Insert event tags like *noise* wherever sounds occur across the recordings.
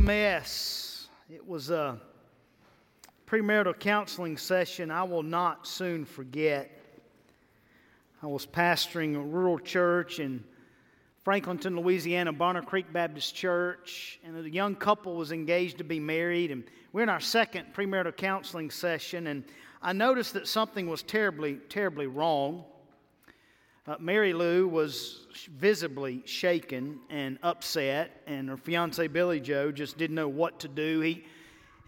mess. It was a premarital counseling session I will not soon forget. I was pastoring a rural church in Franklinton, Louisiana, Bonner Creek Baptist Church, and a young couple was engaged to be married. And we're in our second premarital counseling session, and I noticed that something was terribly, terribly wrong. Uh, Mary Lou was visibly shaken and upset, and her fiance Billy Joe just didn't know what to do. He,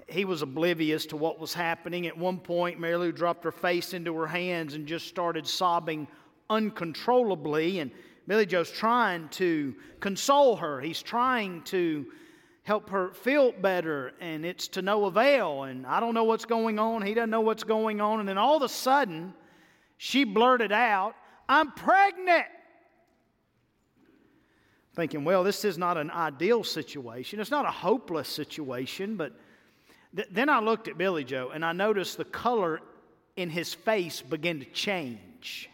he was oblivious to what was happening. At one point, Mary Lou dropped her face into her hands and just started sobbing uncontrollably. And Billy Joe's trying to console her, he's trying to help her feel better, and it's to no avail. And I don't know what's going on, he doesn't know what's going on. And then all of a sudden, she blurted out, I'm pregnant. Thinking, well, this is not an ideal situation. It's not a hopeless situation, but th- then I looked at Billy Joe and I noticed the color in his face begin to change.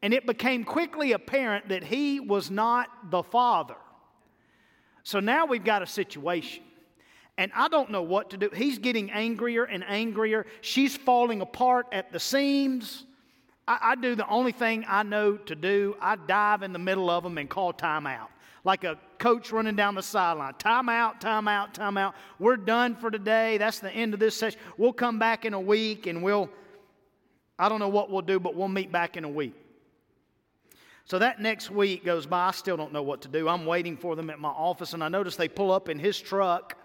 And it became quickly apparent that he was not the father. So now we've got a situation. And I don't know what to do. He's getting angrier and angrier. She's falling apart at the seams. I, I, do the only thing I know to do. I dive in the middle of them and call timeout. Like a coach running down the sideline. Timeout, timeout, timeout. We're done for today. That's the end of this session. We'll come back in a week and we'll, I don't know what we'll do, but we'll meet back in a week. So that next week goes by. I still don't know what to do. I'm waiting for them at my office, and I notice they pull up in his truck,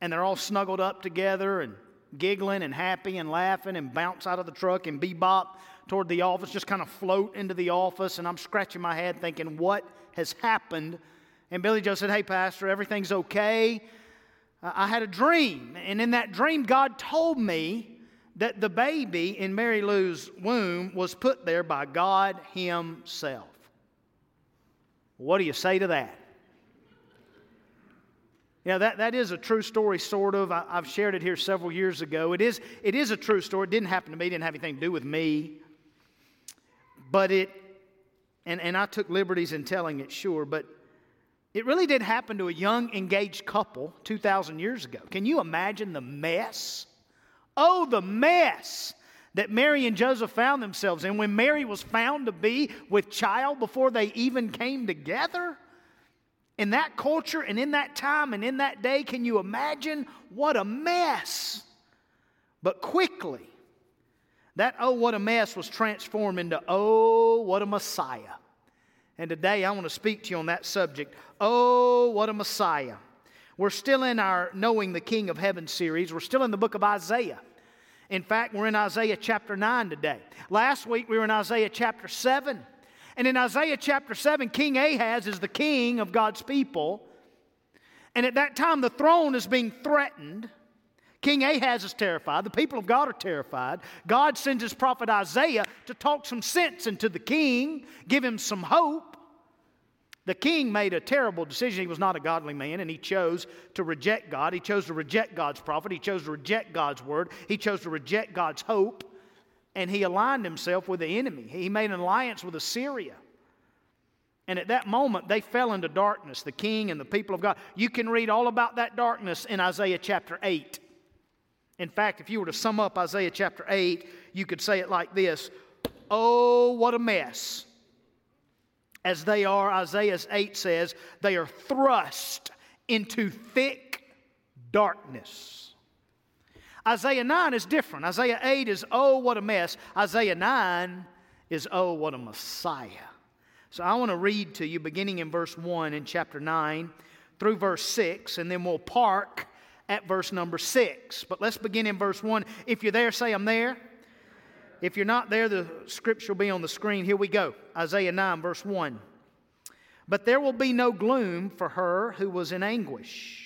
and they're all snuggled up together and giggling and happy and laughing and bounce out of the truck and bebop toward the office, just kind of float into the office. And I'm scratching my head thinking, what has happened? And Billy Joe said, Hey, Pastor, everything's okay. I had a dream. And in that dream, God told me that the baby in Mary Lou's womb was put there by God Himself. What do you say to that? Yeah, that, that is a true story, sort of. I, have shared it here several years ago. It is, it is a true story. It didn't happen to me, it didn't have anything to do with me. But it, and, and I took liberties in telling it, sure, but it really did happen to a young engaged couple 2,000 years ago. Can you imagine the mess? Oh, the mess that Mary and Joseph found themselves in when Mary was found to be with child before they even came together. In that culture and in that time and in that day, can you imagine what a mess? But quickly, that oh, what a mess was transformed into oh, what a Messiah. And today I want to speak to you on that subject. Oh, what a Messiah. We're still in our Knowing the King of Heaven series. We're still in the book of Isaiah. In fact, we're in Isaiah chapter 9 today. Last week we were in Isaiah chapter 7. And in Isaiah chapter 7, King Ahaz is the king of God's people. And at that time, the throne is being threatened. King Ahaz is terrified. The people of God are terrified. God sends his prophet Isaiah to talk some sense into the king, give him some hope. The king made a terrible decision. He was not a godly man, and he chose to reject God. He chose to reject God's prophet. He chose to reject God's word. He chose to reject God's hope. And he aligned himself with the enemy. He made an alliance with Assyria. And at that moment, they fell into darkness, the king and the people of God. You can read all about that darkness in Isaiah chapter 8. In fact, if you were to sum up Isaiah chapter 8, you could say it like this Oh, what a mess as they are, Isaiah 8 says, they are thrust into thick darkness. Isaiah 9 is different. Isaiah 8 is, oh, what a mess. Isaiah 9 is, oh, what a Messiah. So I want to read to you beginning in verse 1 in chapter 9 through verse 6, and then we'll park at verse number 6. But let's begin in verse 1. If you're there, say, I'm there. If you're not there, the scripture will be on the screen. Here we go Isaiah 9, verse 1. But there will be no gloom for her who was in anguish.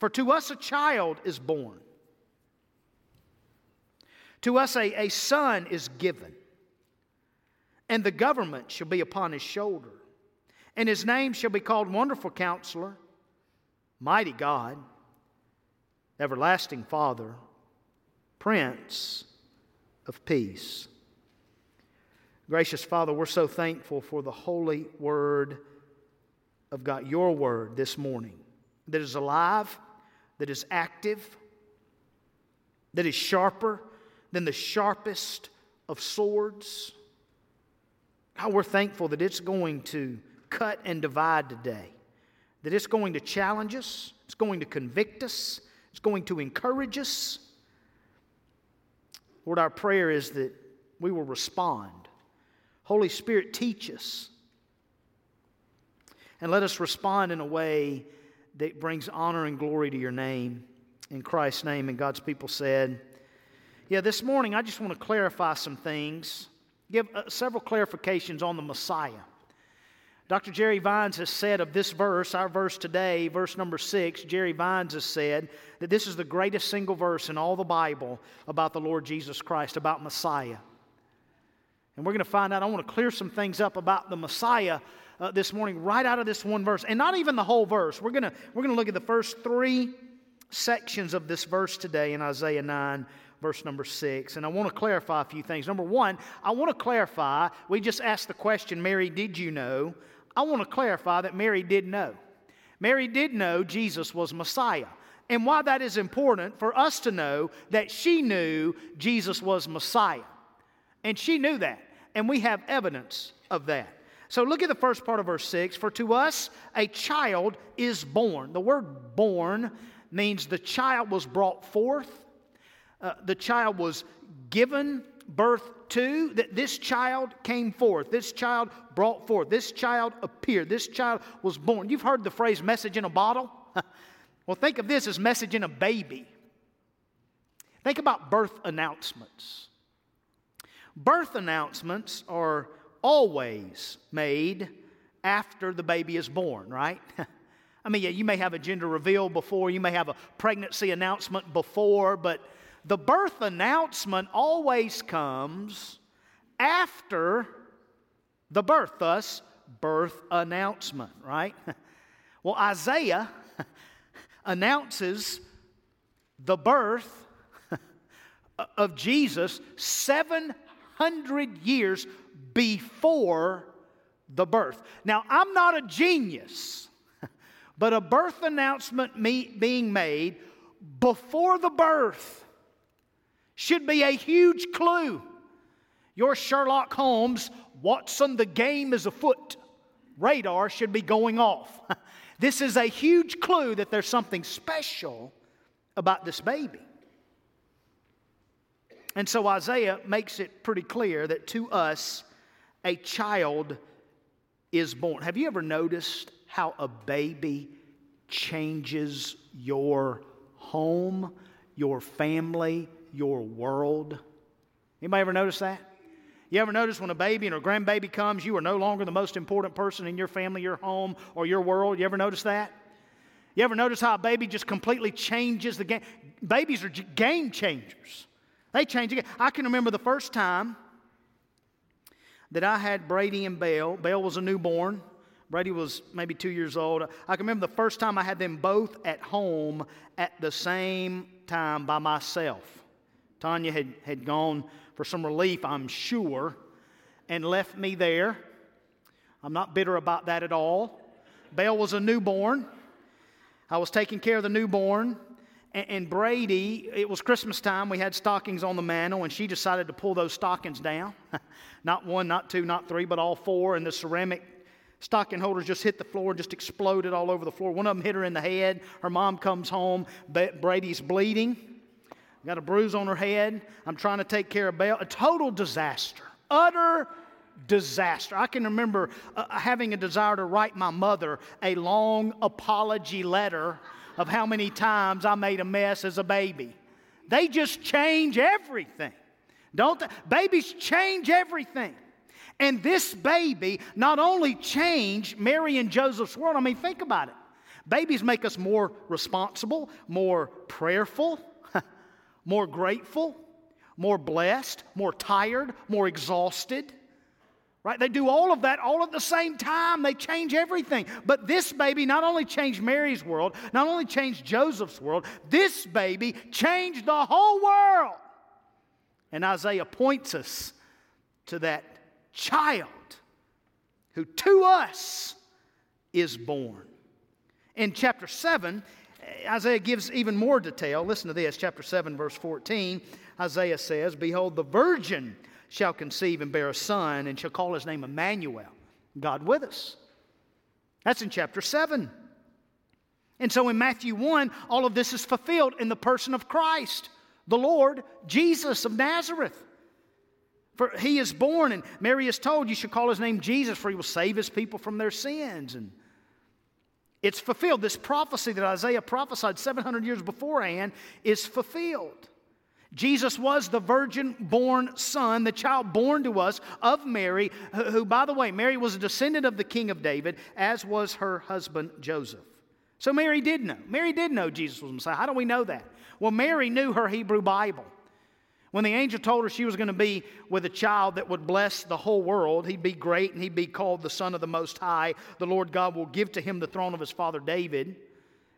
For to us a child is born, to us a, a son is given, and the government shall be upon his shoulder, and his name shall be called Wonderful Counselor, Mighty God, Everlasting Father, Prince of Peace. Gracious Father, we're so thankful for the holy word of God, your word this morning, that is alive, that is active, that is sharper than the sharpest of swords. God, we're thankful that it's going to cut and divide today, that it's going to challenge us, it's going to convict us, it's going to encourage us. Lord, our prayer is that we will respond. Holy Spirit, teach us and let us respond in a way that brings honor and glory to your name. In Christ's name, and God's people said, Yeah, this morning I just want to clarify some things, give uh, several clarifications on the Messiah. Dr. Jerry Vines has said of this verse, our verse today, verse number six, Jerry Vines has said that this is the greatest single verse in all the Bible about the Lord Jesus Christ, about Messiah. And we're going to find out, I want to clear some things up about the Messiah uh, this morning right out of this one verse, and not even the whole verse. We're to we're going to look at the first three sections of this verse today in Isaiah 9, verse number 6. And I want to clarify a few things. Number one, I want to clarify, we just asked the question, Mary, did you know? I want to clarify that Mary did know. Mary did know Jesus was Messiah. And why that is important for us to know that she knew Jesus was Messiah. And she knew that. And we have evidence of that. So look at the first part of verse 6. For to us a child is born. The word born means the child was brought forth, uh, the child was given birth to, that this child came forth, this child brought forth, this child appeared, this child was born. You've heard the phrase message in a bottle? *laughs* well, think of this as message in a baby. Think about birth announcements. Birth announcements are always made after the baby is born, right? *laughs* I mean, yeah, you may have a gender reveal before, you may have a pregnancy announcement before, but the birth announcement always comes after the birth, thus, birth announcement, right? *laughs* Well, Isaiah *laughs* announces the birth of Jesus 700 years before the birth. Now, I'm not a genius, *laughs* but a birth announcement being made before the birth should be a huge clue. Your Sherlock Holmes, Watson, the game is afoot. Radar should be going off. *laughs* this is a huge clue that there's something special about this baby. And so Isaiah makes it pretty clear that to us, a child is born. Have you ever noticed how a baby changes your home, your family, your world? Anybody ever notice that? You ever notice when a baby and a grandbaby comes, you are no longer the most important person in your family, your home, or your world? You ever notice that? You ever notice how a baby just completely changes the game? Babies are game changers. They change again. I can remember the first time that I had Brady and Belle. Belle was a newborn. Brady was maybe two years old. I can remember the first time I had them both at home at the same time by myself. Tanya had, had gone for some relief, I'm sure, and left me there. I'm not bitter about that at all. Belle was a newborn. I was taking care of the newborn. And, Brady, it was Christmas time. We had stockings on the mantle, and she decided to pull those stockings down. *laughs* not one, not two, not three, but all four. And the ceramic stocking holders just hit the floor, just exploded all over the floor. One of them hit her in the head. Her mom comes home. Brady's bleeding. got a bruise on her head. I'm trying to take care of Belle. A total disaster. Utter disaster. I can remember uh, having a desire to write my mother a long apology letter of how many times I made a mess as a baby. They just change everything. Don't they? Babies change everything. And this baby not only changed Mary and Joseph's world, I mean, think about it. Babies make us more responsible, more prayerful, *laughs* more grateful, more blessed, more tired, more exhausted. Right? They do all of that all at the same time. They change everything. But this baby not only changed Mary's world, not only changed Joseph's world, this baby changed the whole world. And Isaiah points us to that child who to us is born. In chapter 7, Isaiah gives even more detail. Listen to this, chapter 7, verse 14. Isaiah says, Behold, the virgin shall conceive and bear a son, and shall call his name Emmanuel, God with us. That's in chapter 7. And so in Matthew 1, all of this is fulfilled in the person of Christ, the Lord Jesus of Nazareth. For he is born, and Mary is told, You should call his name Jesus, for he will save his people from their sins. And it's fulfilled. This prophecy that Isaiah prophesied 700 years beforehand is fulfilled. Jesus was the virgin born son, the child born to us of Mary, who, by the way, Mary was a descendant of the king of David, as was her husband Joseph. So Mary did know. Mary did know Jesus was Messiah. How do we know that? Well, Mary knew her Hebrew Bible. When the angel told her she was going to be with a child that would bless the whole world, he'd be great and he'd be called the Son of the Most High. The Lord God will give to him the throne of his father David.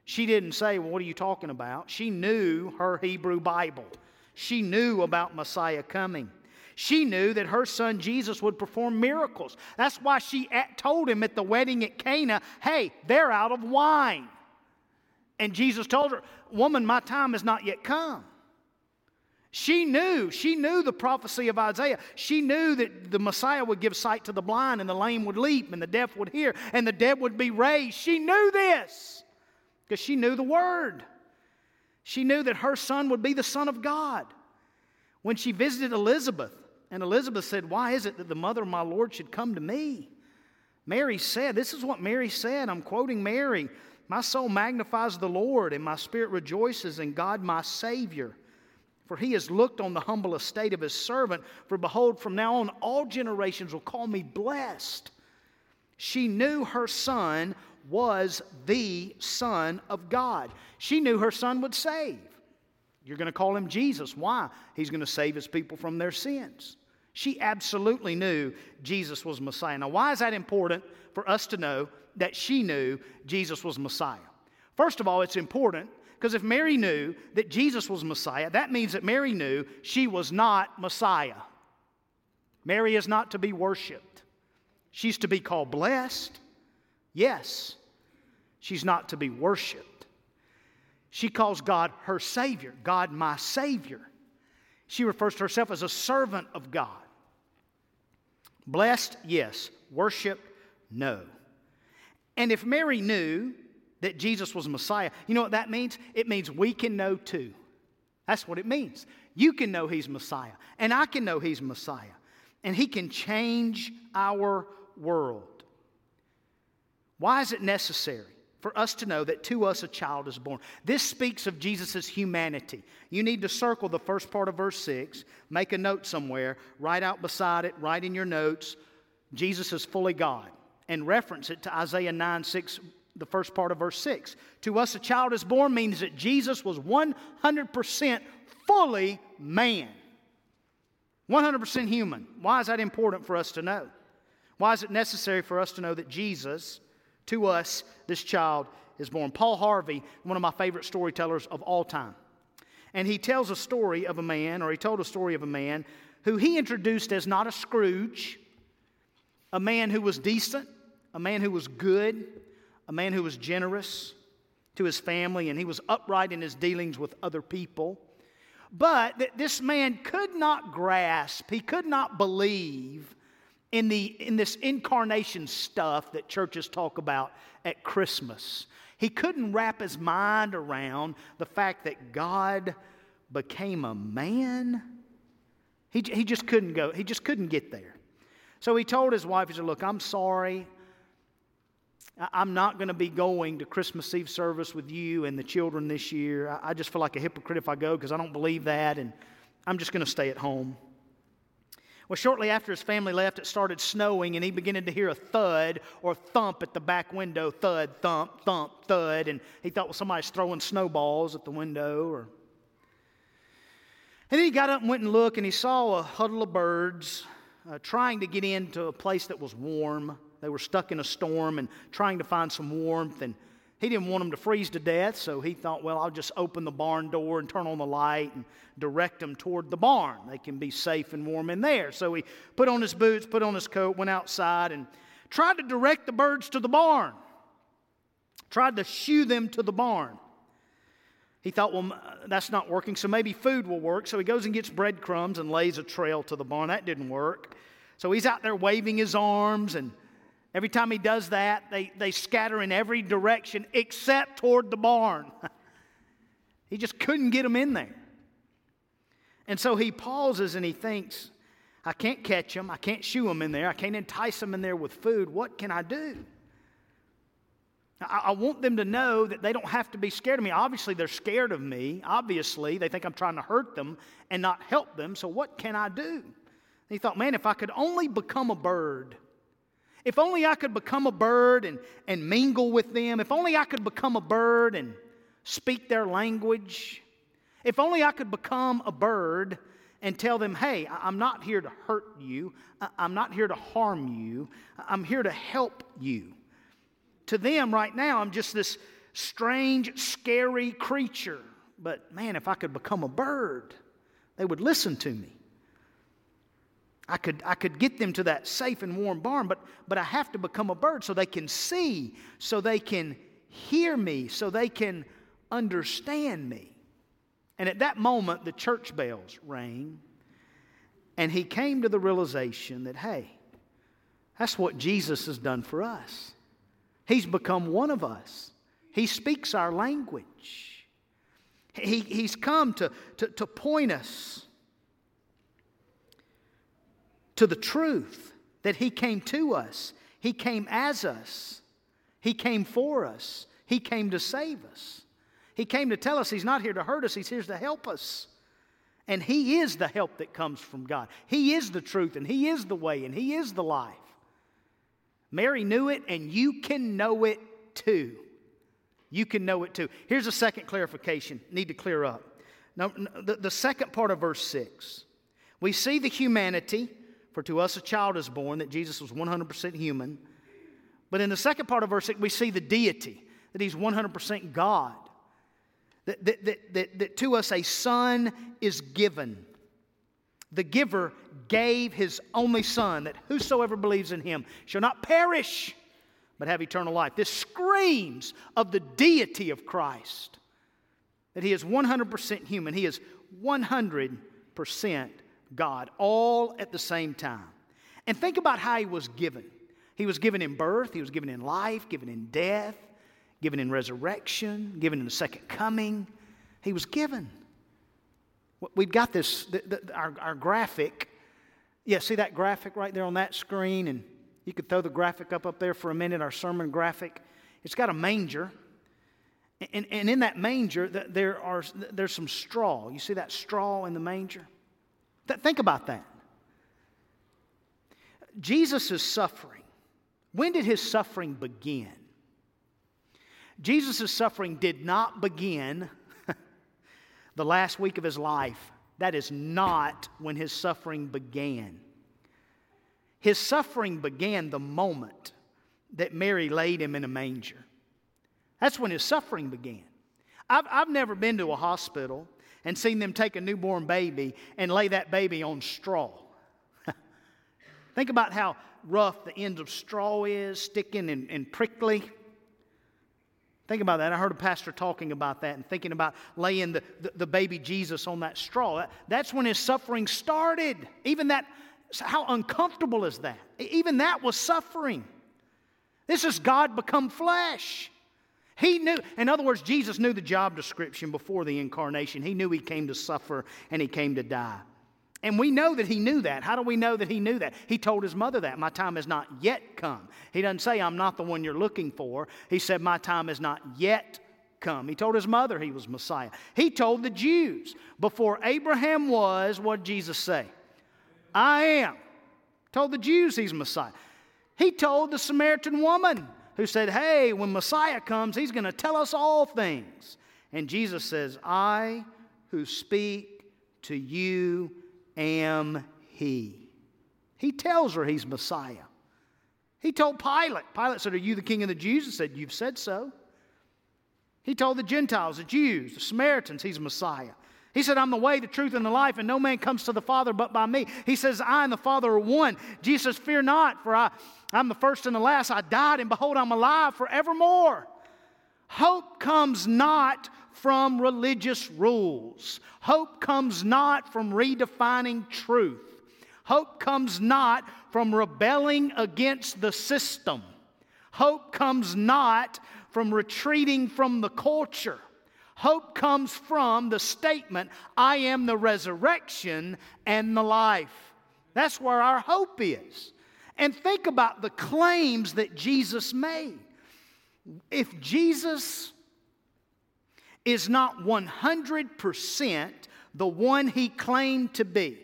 She didn't say, Well, what are you talking about? She knew her Hebrew Bible. She knew about Messiah coming. She knew that her son Jesus would perform miracles. That's why she told him at the wedding at Cana, hey, they're out of wine. And Jesus told her, Woman, my time has not yet come. She knew, she knew the prophecy of Isaiah. She knew that the Messiah would give sight to the blind, and the lame would leap, and the deaf would hear, and the dead would be raised. She knew this because she knew the word. She knew that her son would be the Son of God. When she visited Elizabeth, and Elizabeth said, Why is it that the mother of my Lord should come to me? Mary said, This is what Mary said. I'm quoting Mary My soul magnifies the Lord, and my spirit rejoices in God my Savior. For he has looked on the humble estate of his servant. For behold, from now on, all generations will call me blessed. She knew her son was the Son of God. She knew her son would save. You're going to call him Jesus. Why? He's going to save his people from their sins. She absolutely knew Jesus was Messiah. Now, why is that important for us to know that she knew Jesus was Messiah? First of all, it's important because if Mary knew that Jesus was Messiah, that means that Mary knew she was not Messiah. Mary is not to be worshiped, she's to be called blessed. Yes, she's not to be worshiped. She calls God her Savior, God my Savior. She refers to herself as a servant of God. Blessed, yes. Worshipped, no. And if Mary knew that Jesus was Messiah, you know what that means? It means we can know too. That's what it means. You can know He's Messiah, and I can know He's Messiah, and He can change our world. Why is it necessary for us to know that to us a child is born? This speaks of Jesus' humanity. You need to circle the first part of verse 6, make a note somewhere, write out beside it, write in your notes, Jesus is fully God, and reference it to Isaiah 9 6, the first part of verse 6. To us a child is born means that Jesus was 100% fully man. 100% human. Why is that important for us to know? Why is it necessary for us to know that Jesus to us, this child is born. Paul Harvey, one of my favorite storytellers of all time. And he tells a story of a man, or he told a story of a man who he introduced as not a Scrooge, a man who was decent, a man who was good, a man who was generous to his family, and he was upright in his dealings with other people. But that this man could not grasp, he could not believe in, the, in this incarnation stuff that churches talk about at Christmas. He couldn't wrap his mind around the fact that God became a man? He, he just couldn't go, he just couldn't get there. So he told his wife, he said, Look, I'm sorry. I'm not going to be going to Christmas Eve service with you and the children this year. I just feel like a hypocrite if I go because I don't believe that, and I'm just going to stay at home. Well, shortly after his family left, it started snowing, and he began to hear a thud or thump at the back window thud, thump, thump, thud. And he thought, well, somebody's throwing snowballs at the window. Or... And then he got up and went and looked, and he saw a huddle of birds uh, trying to get into a place that was warm. They were stuck in a storm and trying to find some warmth. And he didn't want them to freeze to death, so he thought, well, I'll just open the barn door and turn on the light and direct them toward the barn. They can be safe and warm in there. So he put on his boots, put on his coat, went outside, and tried to direct the birds to the barn. Tried to shoo them to the barn. He thought, well, that's not working, so maybe food will work. So he goes and gets breadcrumbs and lays a trail to the barn. That didn't work. So he's out there waving his arms, and every time he does that, they, they scatter in every direction except toward the barn. *laughs* he just couldn't get them in there. And so he pauses and he thinks, I can't catch them. I can't shoo them in there. I can't entice them in there with food. What can I do? I, I want them to know that they don't have to be scared of me. Obviously, they're scared of me. Obviously, they think I'm trying to hurt them and not help them. So, what can I do? And he thought, man, if I could only become a bird, if only I could become a bird and, and mingle with them, if only I could become a bird and speak their language, if only I could become a bird and tell them, hey, I'm not here to hurt you, I'm not here to harm you, I'm here to help you. To them right now, I'm just this strange, scary creature. But man, if I could become a bird, they would listen to me. I could, I could get them to that safe and warm barn, but, but I have to become a bird so they can see, so they can hear me, so they can understand me. And at that moment, the church bells rang, and he came to the realization that, hey, that's what Jesus has done for us. He's become one of us. He speaks our language. He, he's come to, to, to point us to the truth that He came to us, He came as us, He came for us, He came to save us. He came to tell us He's not here to hurt us, He's here to help us. And He is the help that comes from God. He is the truth, and He is the way, and He is the life. Mary knew it, and you can know it too. You can know it too. Here's a second clarification, need to clear up. Now, the, the second part of verse 6. We see the humanity, for to us a child is born, that Jesus was 100% human. But in the second part of verse 6, we see the deity, that he's 100% God. That, that, that, that, that to us a son is given the giver gave his only son that whosoever believes in him shall not perish but have eternal life. This screams of the deity of Christ that he is 100% human, he is 100% God, all at the same time. And think about how he was given. He was given in birth, he was given in life, given in death, given in resurrection, given in the second coming. He was given. We've got this, the, the, our, our graphic. Yeah, see that graphic right there on that screen? And you could throw the graphic up up there for a minute, our sermon graphic. It's got a manger. And, and in that manger, there are, there's some straw. You see that straw in the manger? Think about that. Jesus' suffering. When did his suffering begin? Jesus' suffering did not begin *laughs* the last week of his life, that is not when his suffering began. His suffering began the moment that Mary laid him in a manger. That's when his suffering began. I've, I've never been to a hospital and seen them take a newborn baby and lay that baby on straw. *laughs* Think about how rough the ends of straw is, sticking and, and prickly. Think about that. I heard a pastor talking about that and thinking about laying the, the, the baby Jesus on that straw. That, that's when his suffering started. Even that, how uncomfortable is that? Even that was suffering. This is God become flesh. He knew, in other words, Jesus knew the job description before the incarnation. He knew he came to suffer and he came to die. And we know that he knew that. How do we know that he knew that? He told his mother that. My time has not yet come. He doesn't say, I'm not the one you're looking for. He said, My time has not yet come. He told his mother he was Messiah. He told the Jews, before Abraham was, what did Jesus say? I am. Told the Jews he's Messiah. He told the Samaritan woman, who said, Hey, when Messiah comes, he's going to tell us all things. And Jesus says, I who speak to you am he. He tells her he's Messiah. He told Pilate, Pilate said, Are you the king of the Jews? He said, You've said so. He told the Gentiles, the Jews, the Samaritans, he's Messiah. He said, I'm the way, the truth, and the life, and no man comes to the Father but by me. He says, I and the Father are one. Jesus, fear not, for I, I'm the first and the last. I died, and behold, I'm alive forevermore. Hope comes not from religious rules. Hope comes not from redefining truth. Hope comes not from rebelling against the system. Hope comes not from retreating from the culture. Hope comes from the statement, I am the resurrection and the life. That's where our hope is. And think about the claims that Jesus made. If Jesus is not 100% the one he claimed to be,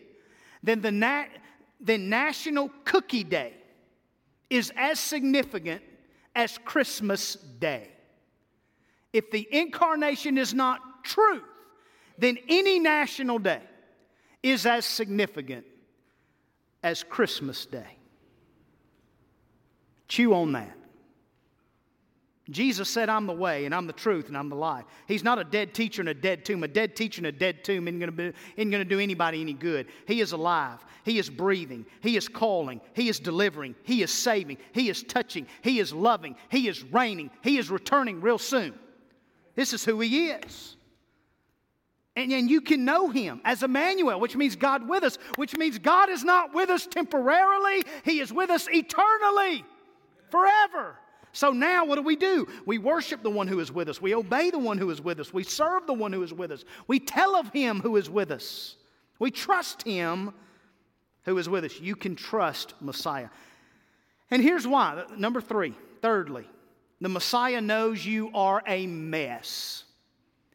then the National Cookie Day is as significant as Christmas Day. If the incarnation is not truth, then any national day is as significant as Christmas Day. Chew on that. Jesus said, I'm the way and I'm the truth and I'm the life. He's not a dead teacher in a dead tomb. A dead teacher in a dead tomb isn't going, to do anybody any good. He is alive. He is breathing. He is calling. He is delivering. He is saving. He is touching. He is loving. He is reigning. He is returning real soon. This is who He is. And, and you can know Him as Emmanuel, which means God with us, which means God is not with us temporarily, He is with us eternally, forever. So now what do we do? We worship the one who is with us. We obey the one who is with us. We serve the one who is with us. We tell of him who is with us. We trust him who is with us. You can trust Messiah. And here's why. Number three, thirdly, the Messiah knows you are a mess.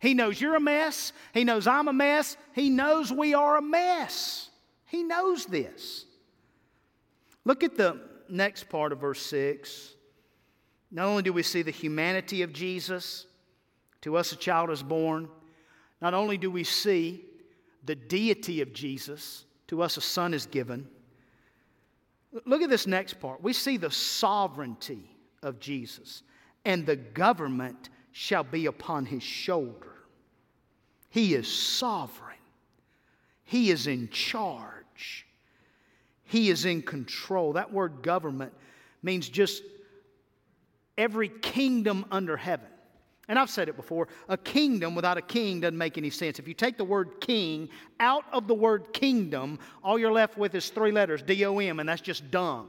He knows you're a mess. He knows I'm a mess. He knows we are a mess. He knows this. Look at the next part of verse 6. Not only do we see the humanity of Jesus, to us a child is born, not only do we see the deity of Jesus, to us a son is given. Look at this next part. We see the sovereignty of Jesus and the government shall be upon his shoulder. He is sovereign, he is in charge, he is in control. That word government means just every kingdom under heaven. And I've said it before a kingdom without a king doesn't make any sense. If you take the word king out of the word kingdom, all you're left with is three letters D O M, and that's just dumb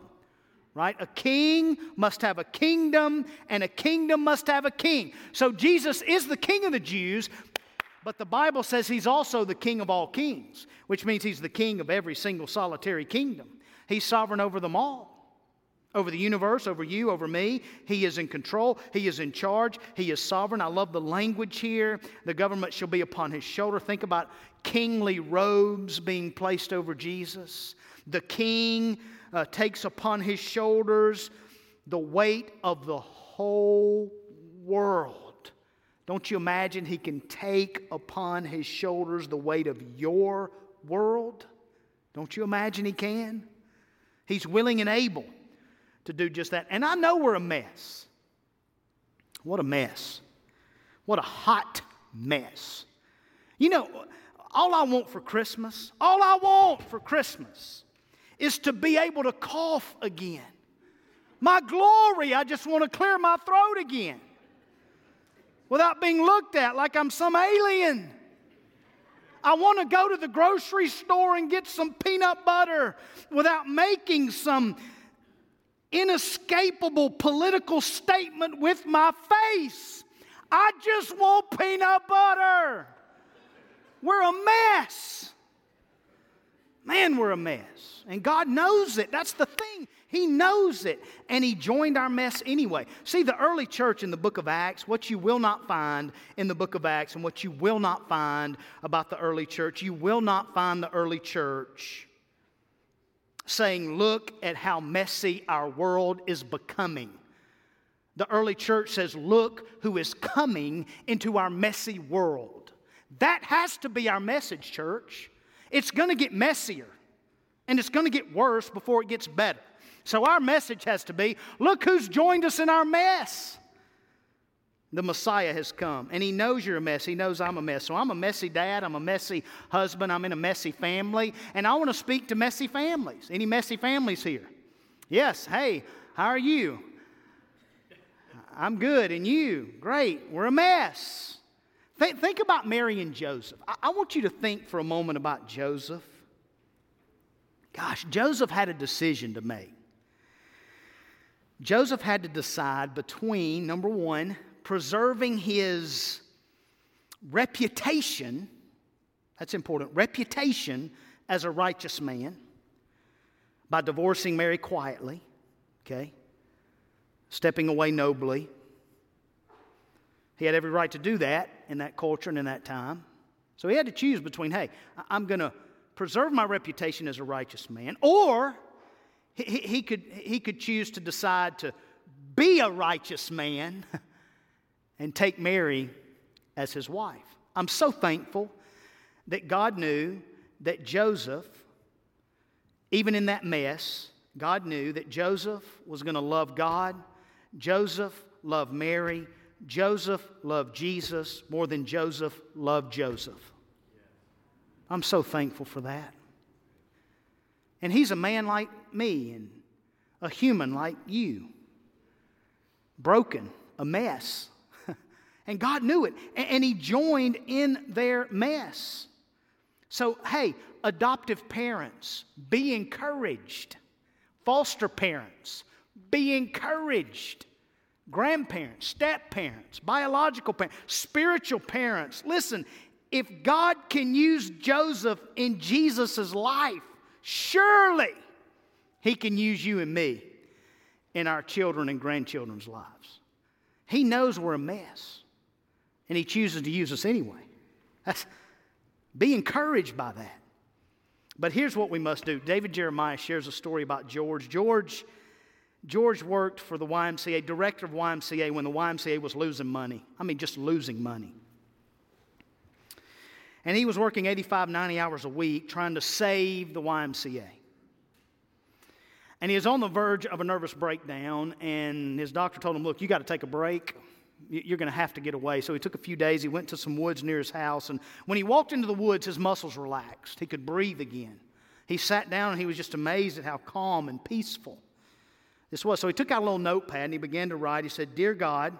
right? A king must have a kingdom, and a kingdom must have a king. So Jesus is the king of the Jews, but the Bible says he's also the king of all kings, which means he's the king of every single solitary kingdom. He's sovereign over them all. Over the universe, over you, over me. He is in control. He is in charge. He is sovereign. I love the language here. The government shall be upon his shoulder. Think about kingly robes being placed over Jesus. The king uh, takes upon his shoulders the weight of the whole world. Don't you imagine he can take upon his shoulders the weight of your world? Don't you imagine he can? He's willing and able to do just that. And I know we're a mess. What a mess. What a hot mess. You know, all I want for Christmas, all I want for Christmas is to be able to cough again. My glory, I just want to clear my throat again without being looked at like I'm some alien. I want to go to the grocery store and get some peanut butter without making some inescapable political statement with my face. I just want peanut butter. We're a mess. Man, we're a mess. And God knows it. That's the thing. He knows it. And He joined our mess anyway. See, the early church in the book of Acts, what you will not find in the book of Acts and what you will not find about the early church, you will not find the early church saying, Look at how messy our world is becoming. The early church says, Look who is coming into our messy world. That has to be our message, church. It's going to get messier and it's going to get worse before it gets better. So our message has to be look who's joined us in our mess. The Messiah has come, and He knows you're a mess. He knows I'm a mess. So I'm a messy dad. I'm a messy husband. I'm in a messy family. And I want to speak to messy families. Any messy families here? Yes. Hey, how are you? I'm good. And you? Great. We're a mess. Think, think about Mary and Joseph. I, I want you to think for a moment about Joseph. Gosh, Joseph had a decision to make. Joseph had to decide between, number one, preserving his reputation, that's important, reputation as a righteous man by divorcing Mary quietly, okay, stepping away nobly, he had every right to do that in that culture and in that time. So he had to choose between, hey, I'm going to preserve my reputation as a righteous man, or he, he, could, he could choose to decide to be a righteous man *laughs* and take Mary as his wife. I'm so thankful that God knew that Joseph, even in that mess, God knew that Joseph was going to love God, Joseph loved Mary, Joseph loved Jesus more than Joseph loved Joseph. I'm so thankful for that. And he's a man like me and a human like you. Broken, a mess. *laughs* and God knew it. And he joined in their mess. So, hey, adoptive parents, be encouraged. Foster parents, be encouraged grandparents, step parents, biological parents, spiritual parents. Listen, if God can use Joseph in Jesus' life, surely He can use you and me in our children and grandchildren's lives. He knows we're a mess, and He chooses to use us anyway. That's, be encouraged by that. But here's what we must do. David Jeremiah shares a story about George. George George worked for the YMCA, director of YMCA, when the YMCA was losing money. I mean, just losing money. And he was working 85, 90 hours a week trying to save the YMCA. And he was on the verge of a nervous breakdown, and his doctor told him, Look, you got to take a break. You're going to have to get away. So he took a few days. He went to some woods near his house. And when he walked into the woods, his muscles relaxed. He could breathe again. He sat down and he was just amazed at how calm and peaceful this was. So he took out a little notepad and he began to write. He said, Dear God,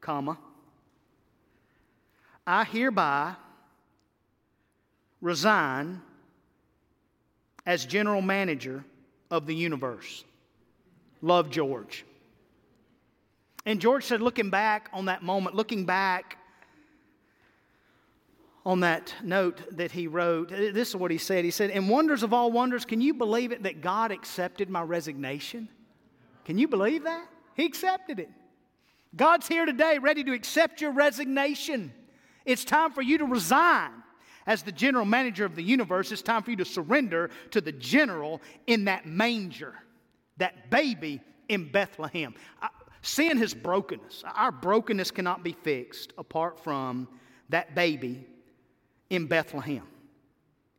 comma, I hereby resign as general manager of the universe. Love George. And George said, looking back on that moment, looking back on that note that he wrote, this is what he said. He said, In wonders of all wonders, can you believe it that God accepted my resignation? Can you believe that? He accepted it. God's here today ready to accept your resignation. It's time for you to resign. As the general manager of the universe, it's time for you to surrender to the general in that manger, that baby in Bethlehem. Sin has broken us. Our brokenness cannot be fixed apart from that baby in Bethlehem.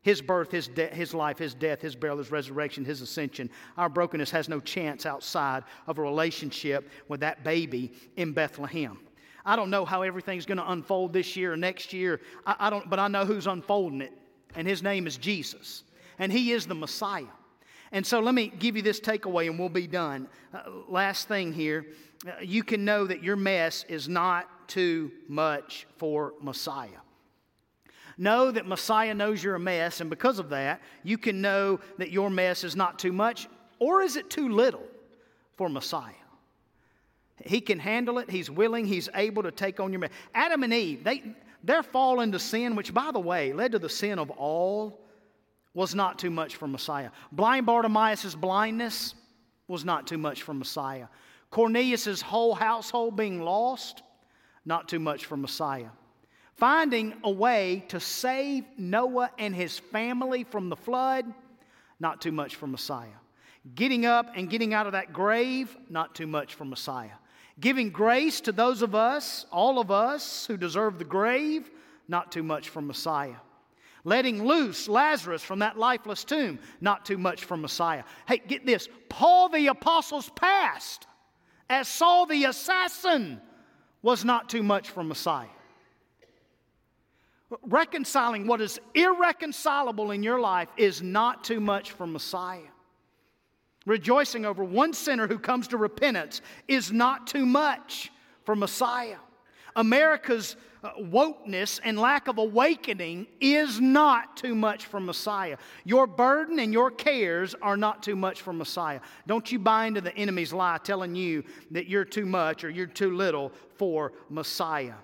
His birth, his, de- his life, his death, his burial, his resurrection, his ascension. Our brokenness has no chance outside of a relationship with that baby in Bethlehem. I don't know how everything's going to unfold this year or next year, I, I don't, but I know who's unfolding it, and his name is Jesus, and he is the Messiah. And so let me give you this takeaway and we'll be done. Uh, last thing here uh, you can know that your mess is not too much for Messiah. Know that Messiah knows you're a mess, and because of that, you can know that your mess is not too much, or is it too little for Messiah? He can handle it. He's willing. He's able to take on your mess. Adam and Eve, they, their fall into sin, which, by the way, led to the sin of all, was not too much for Messiah. Blind Bartimaeus' blindness was not too much for Messiah. Cornelius' whole household being lost, not too much for Messiah. Finding a way to save Noah and his family from the flood, not too much for Messiah. Getting up and getting out of that grave, not too much for Messiah. Giving grace to those of us, all of us who deserve the grave, not too much for Messiah. Letting loose Lazarus from that lifeless tomb, not too much for Messiah. Hey, get this Paul the Apostle's past, as Saul the assassin, was not too much for Messiah. Reconciling what is irreconcilable in your life is not too much for Messiah. Rejoicing over one sinner who comes to repentance is not too much for Messiah. America's uh, wokeness and lack of awakening is not too much for Messiah. Your burden and your cares are not too much for Messiah. Don't you buy into the enemy's lie telling you that you're too much or you're too little for Messiah.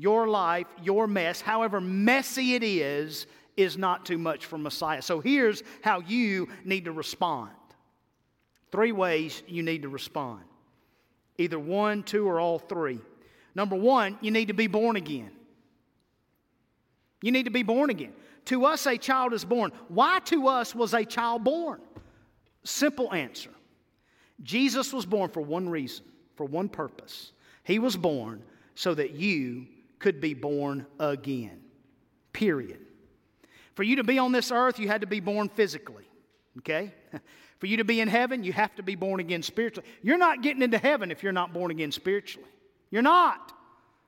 Your life, your mess, however messy it is, is not too much for Messiah. So here's how you need to respond. Three ways you need to respond either one, two, or all three. Number one, you need to be born again. You need to be born again. To us, a child is born. Why to us was a child born? Simple answer Jesus was born for one reason, for one purpose. He was born so that you could be born again. Period. For you to be on this earth, you had to be born physically. Okay? *laughs* For you to be in heaven, you have to be born again spiritually. You're not getting into heaven if you're not born again spiritually. You're not.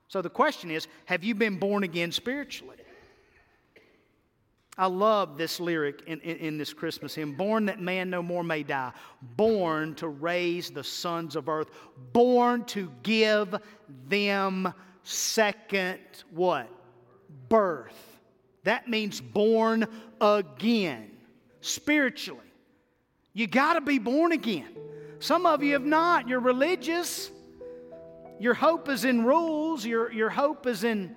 So the question is have you been born again spiritually? I love this lyric in, in, in, this Christmas hymn Born that man no more may die, born to raise the sons of earth, born to give them second what? Birth. That means born again, spiritually. You got to be born again. Some of you have not. You're religious. Your hope is in rules. Your, your hope is in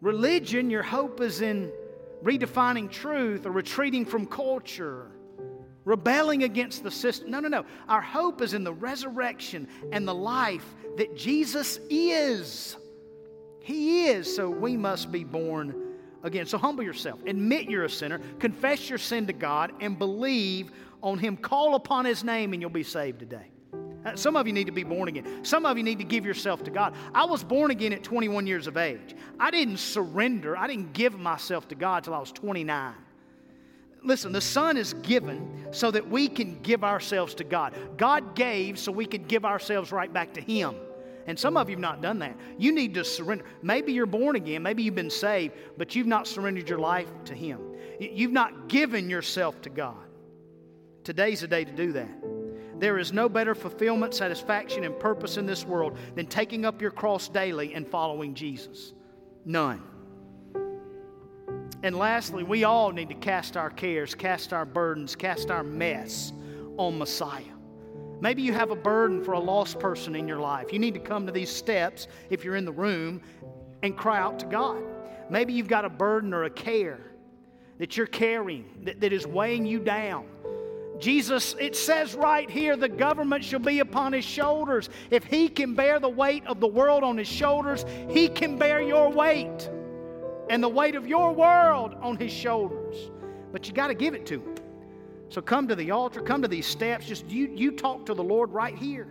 religion. Your hope is in redefining truth or retreating from culture, rebelling against the system. No, no, no. Our hope is in the resurrection and the life that Jesus is. He is, so we must be born again. So humble yourself, admit you're a sinner, confess your sin to God, and believe on Him. Call upon His name, and you'll be saved today. Uh, some of you need to be born again. Some of you need to give yourself to God. I was born again at 21 years of age. I didn't surrender, I didn't give myself to God till I was 29. Listen, the Son is given so that we can give ourselves to God. God gave so we could give ourselves right back to Him. And some of you have not done that. You need to surrender. Maybe you're born again, maybe you've been saved, but you've not surrendered your life to Him. You've not given yourself to God. Today's the day to do that. There is no better fulfillment, satisfaction, and purpose in this world than taking up your cross daily and following Jesus. None. And lastly, we all need to cast our cares, cast our burdens, cast our mess on Messiah. Maybe you have a burden for a lost person in your life. You need to come to these steps if you're in the room and cry out to God. Maybe you've got a burden or a care that you're carrying that, that is weighing you down. Jesus, it says right here, the government shall be upon his shoulders. If he can bear the weight of the world on his shoulders, he can bear your weight and the weight of your world on his shoulders. But you got to give it to him. So come to the altar, come to these steps. Just you, you talk to the Lord right here.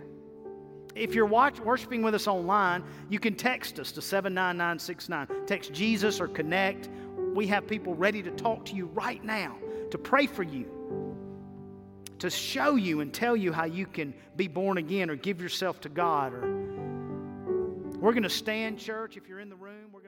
If you're watch, worshiping with us online, you can text us to 79969. Text Jesus or connect. We have people ready to talk to you right now, to pray for you, to show you and tell you how you can be born again or give yourself to God. Or we're going to stand, church. If you're in the room, we're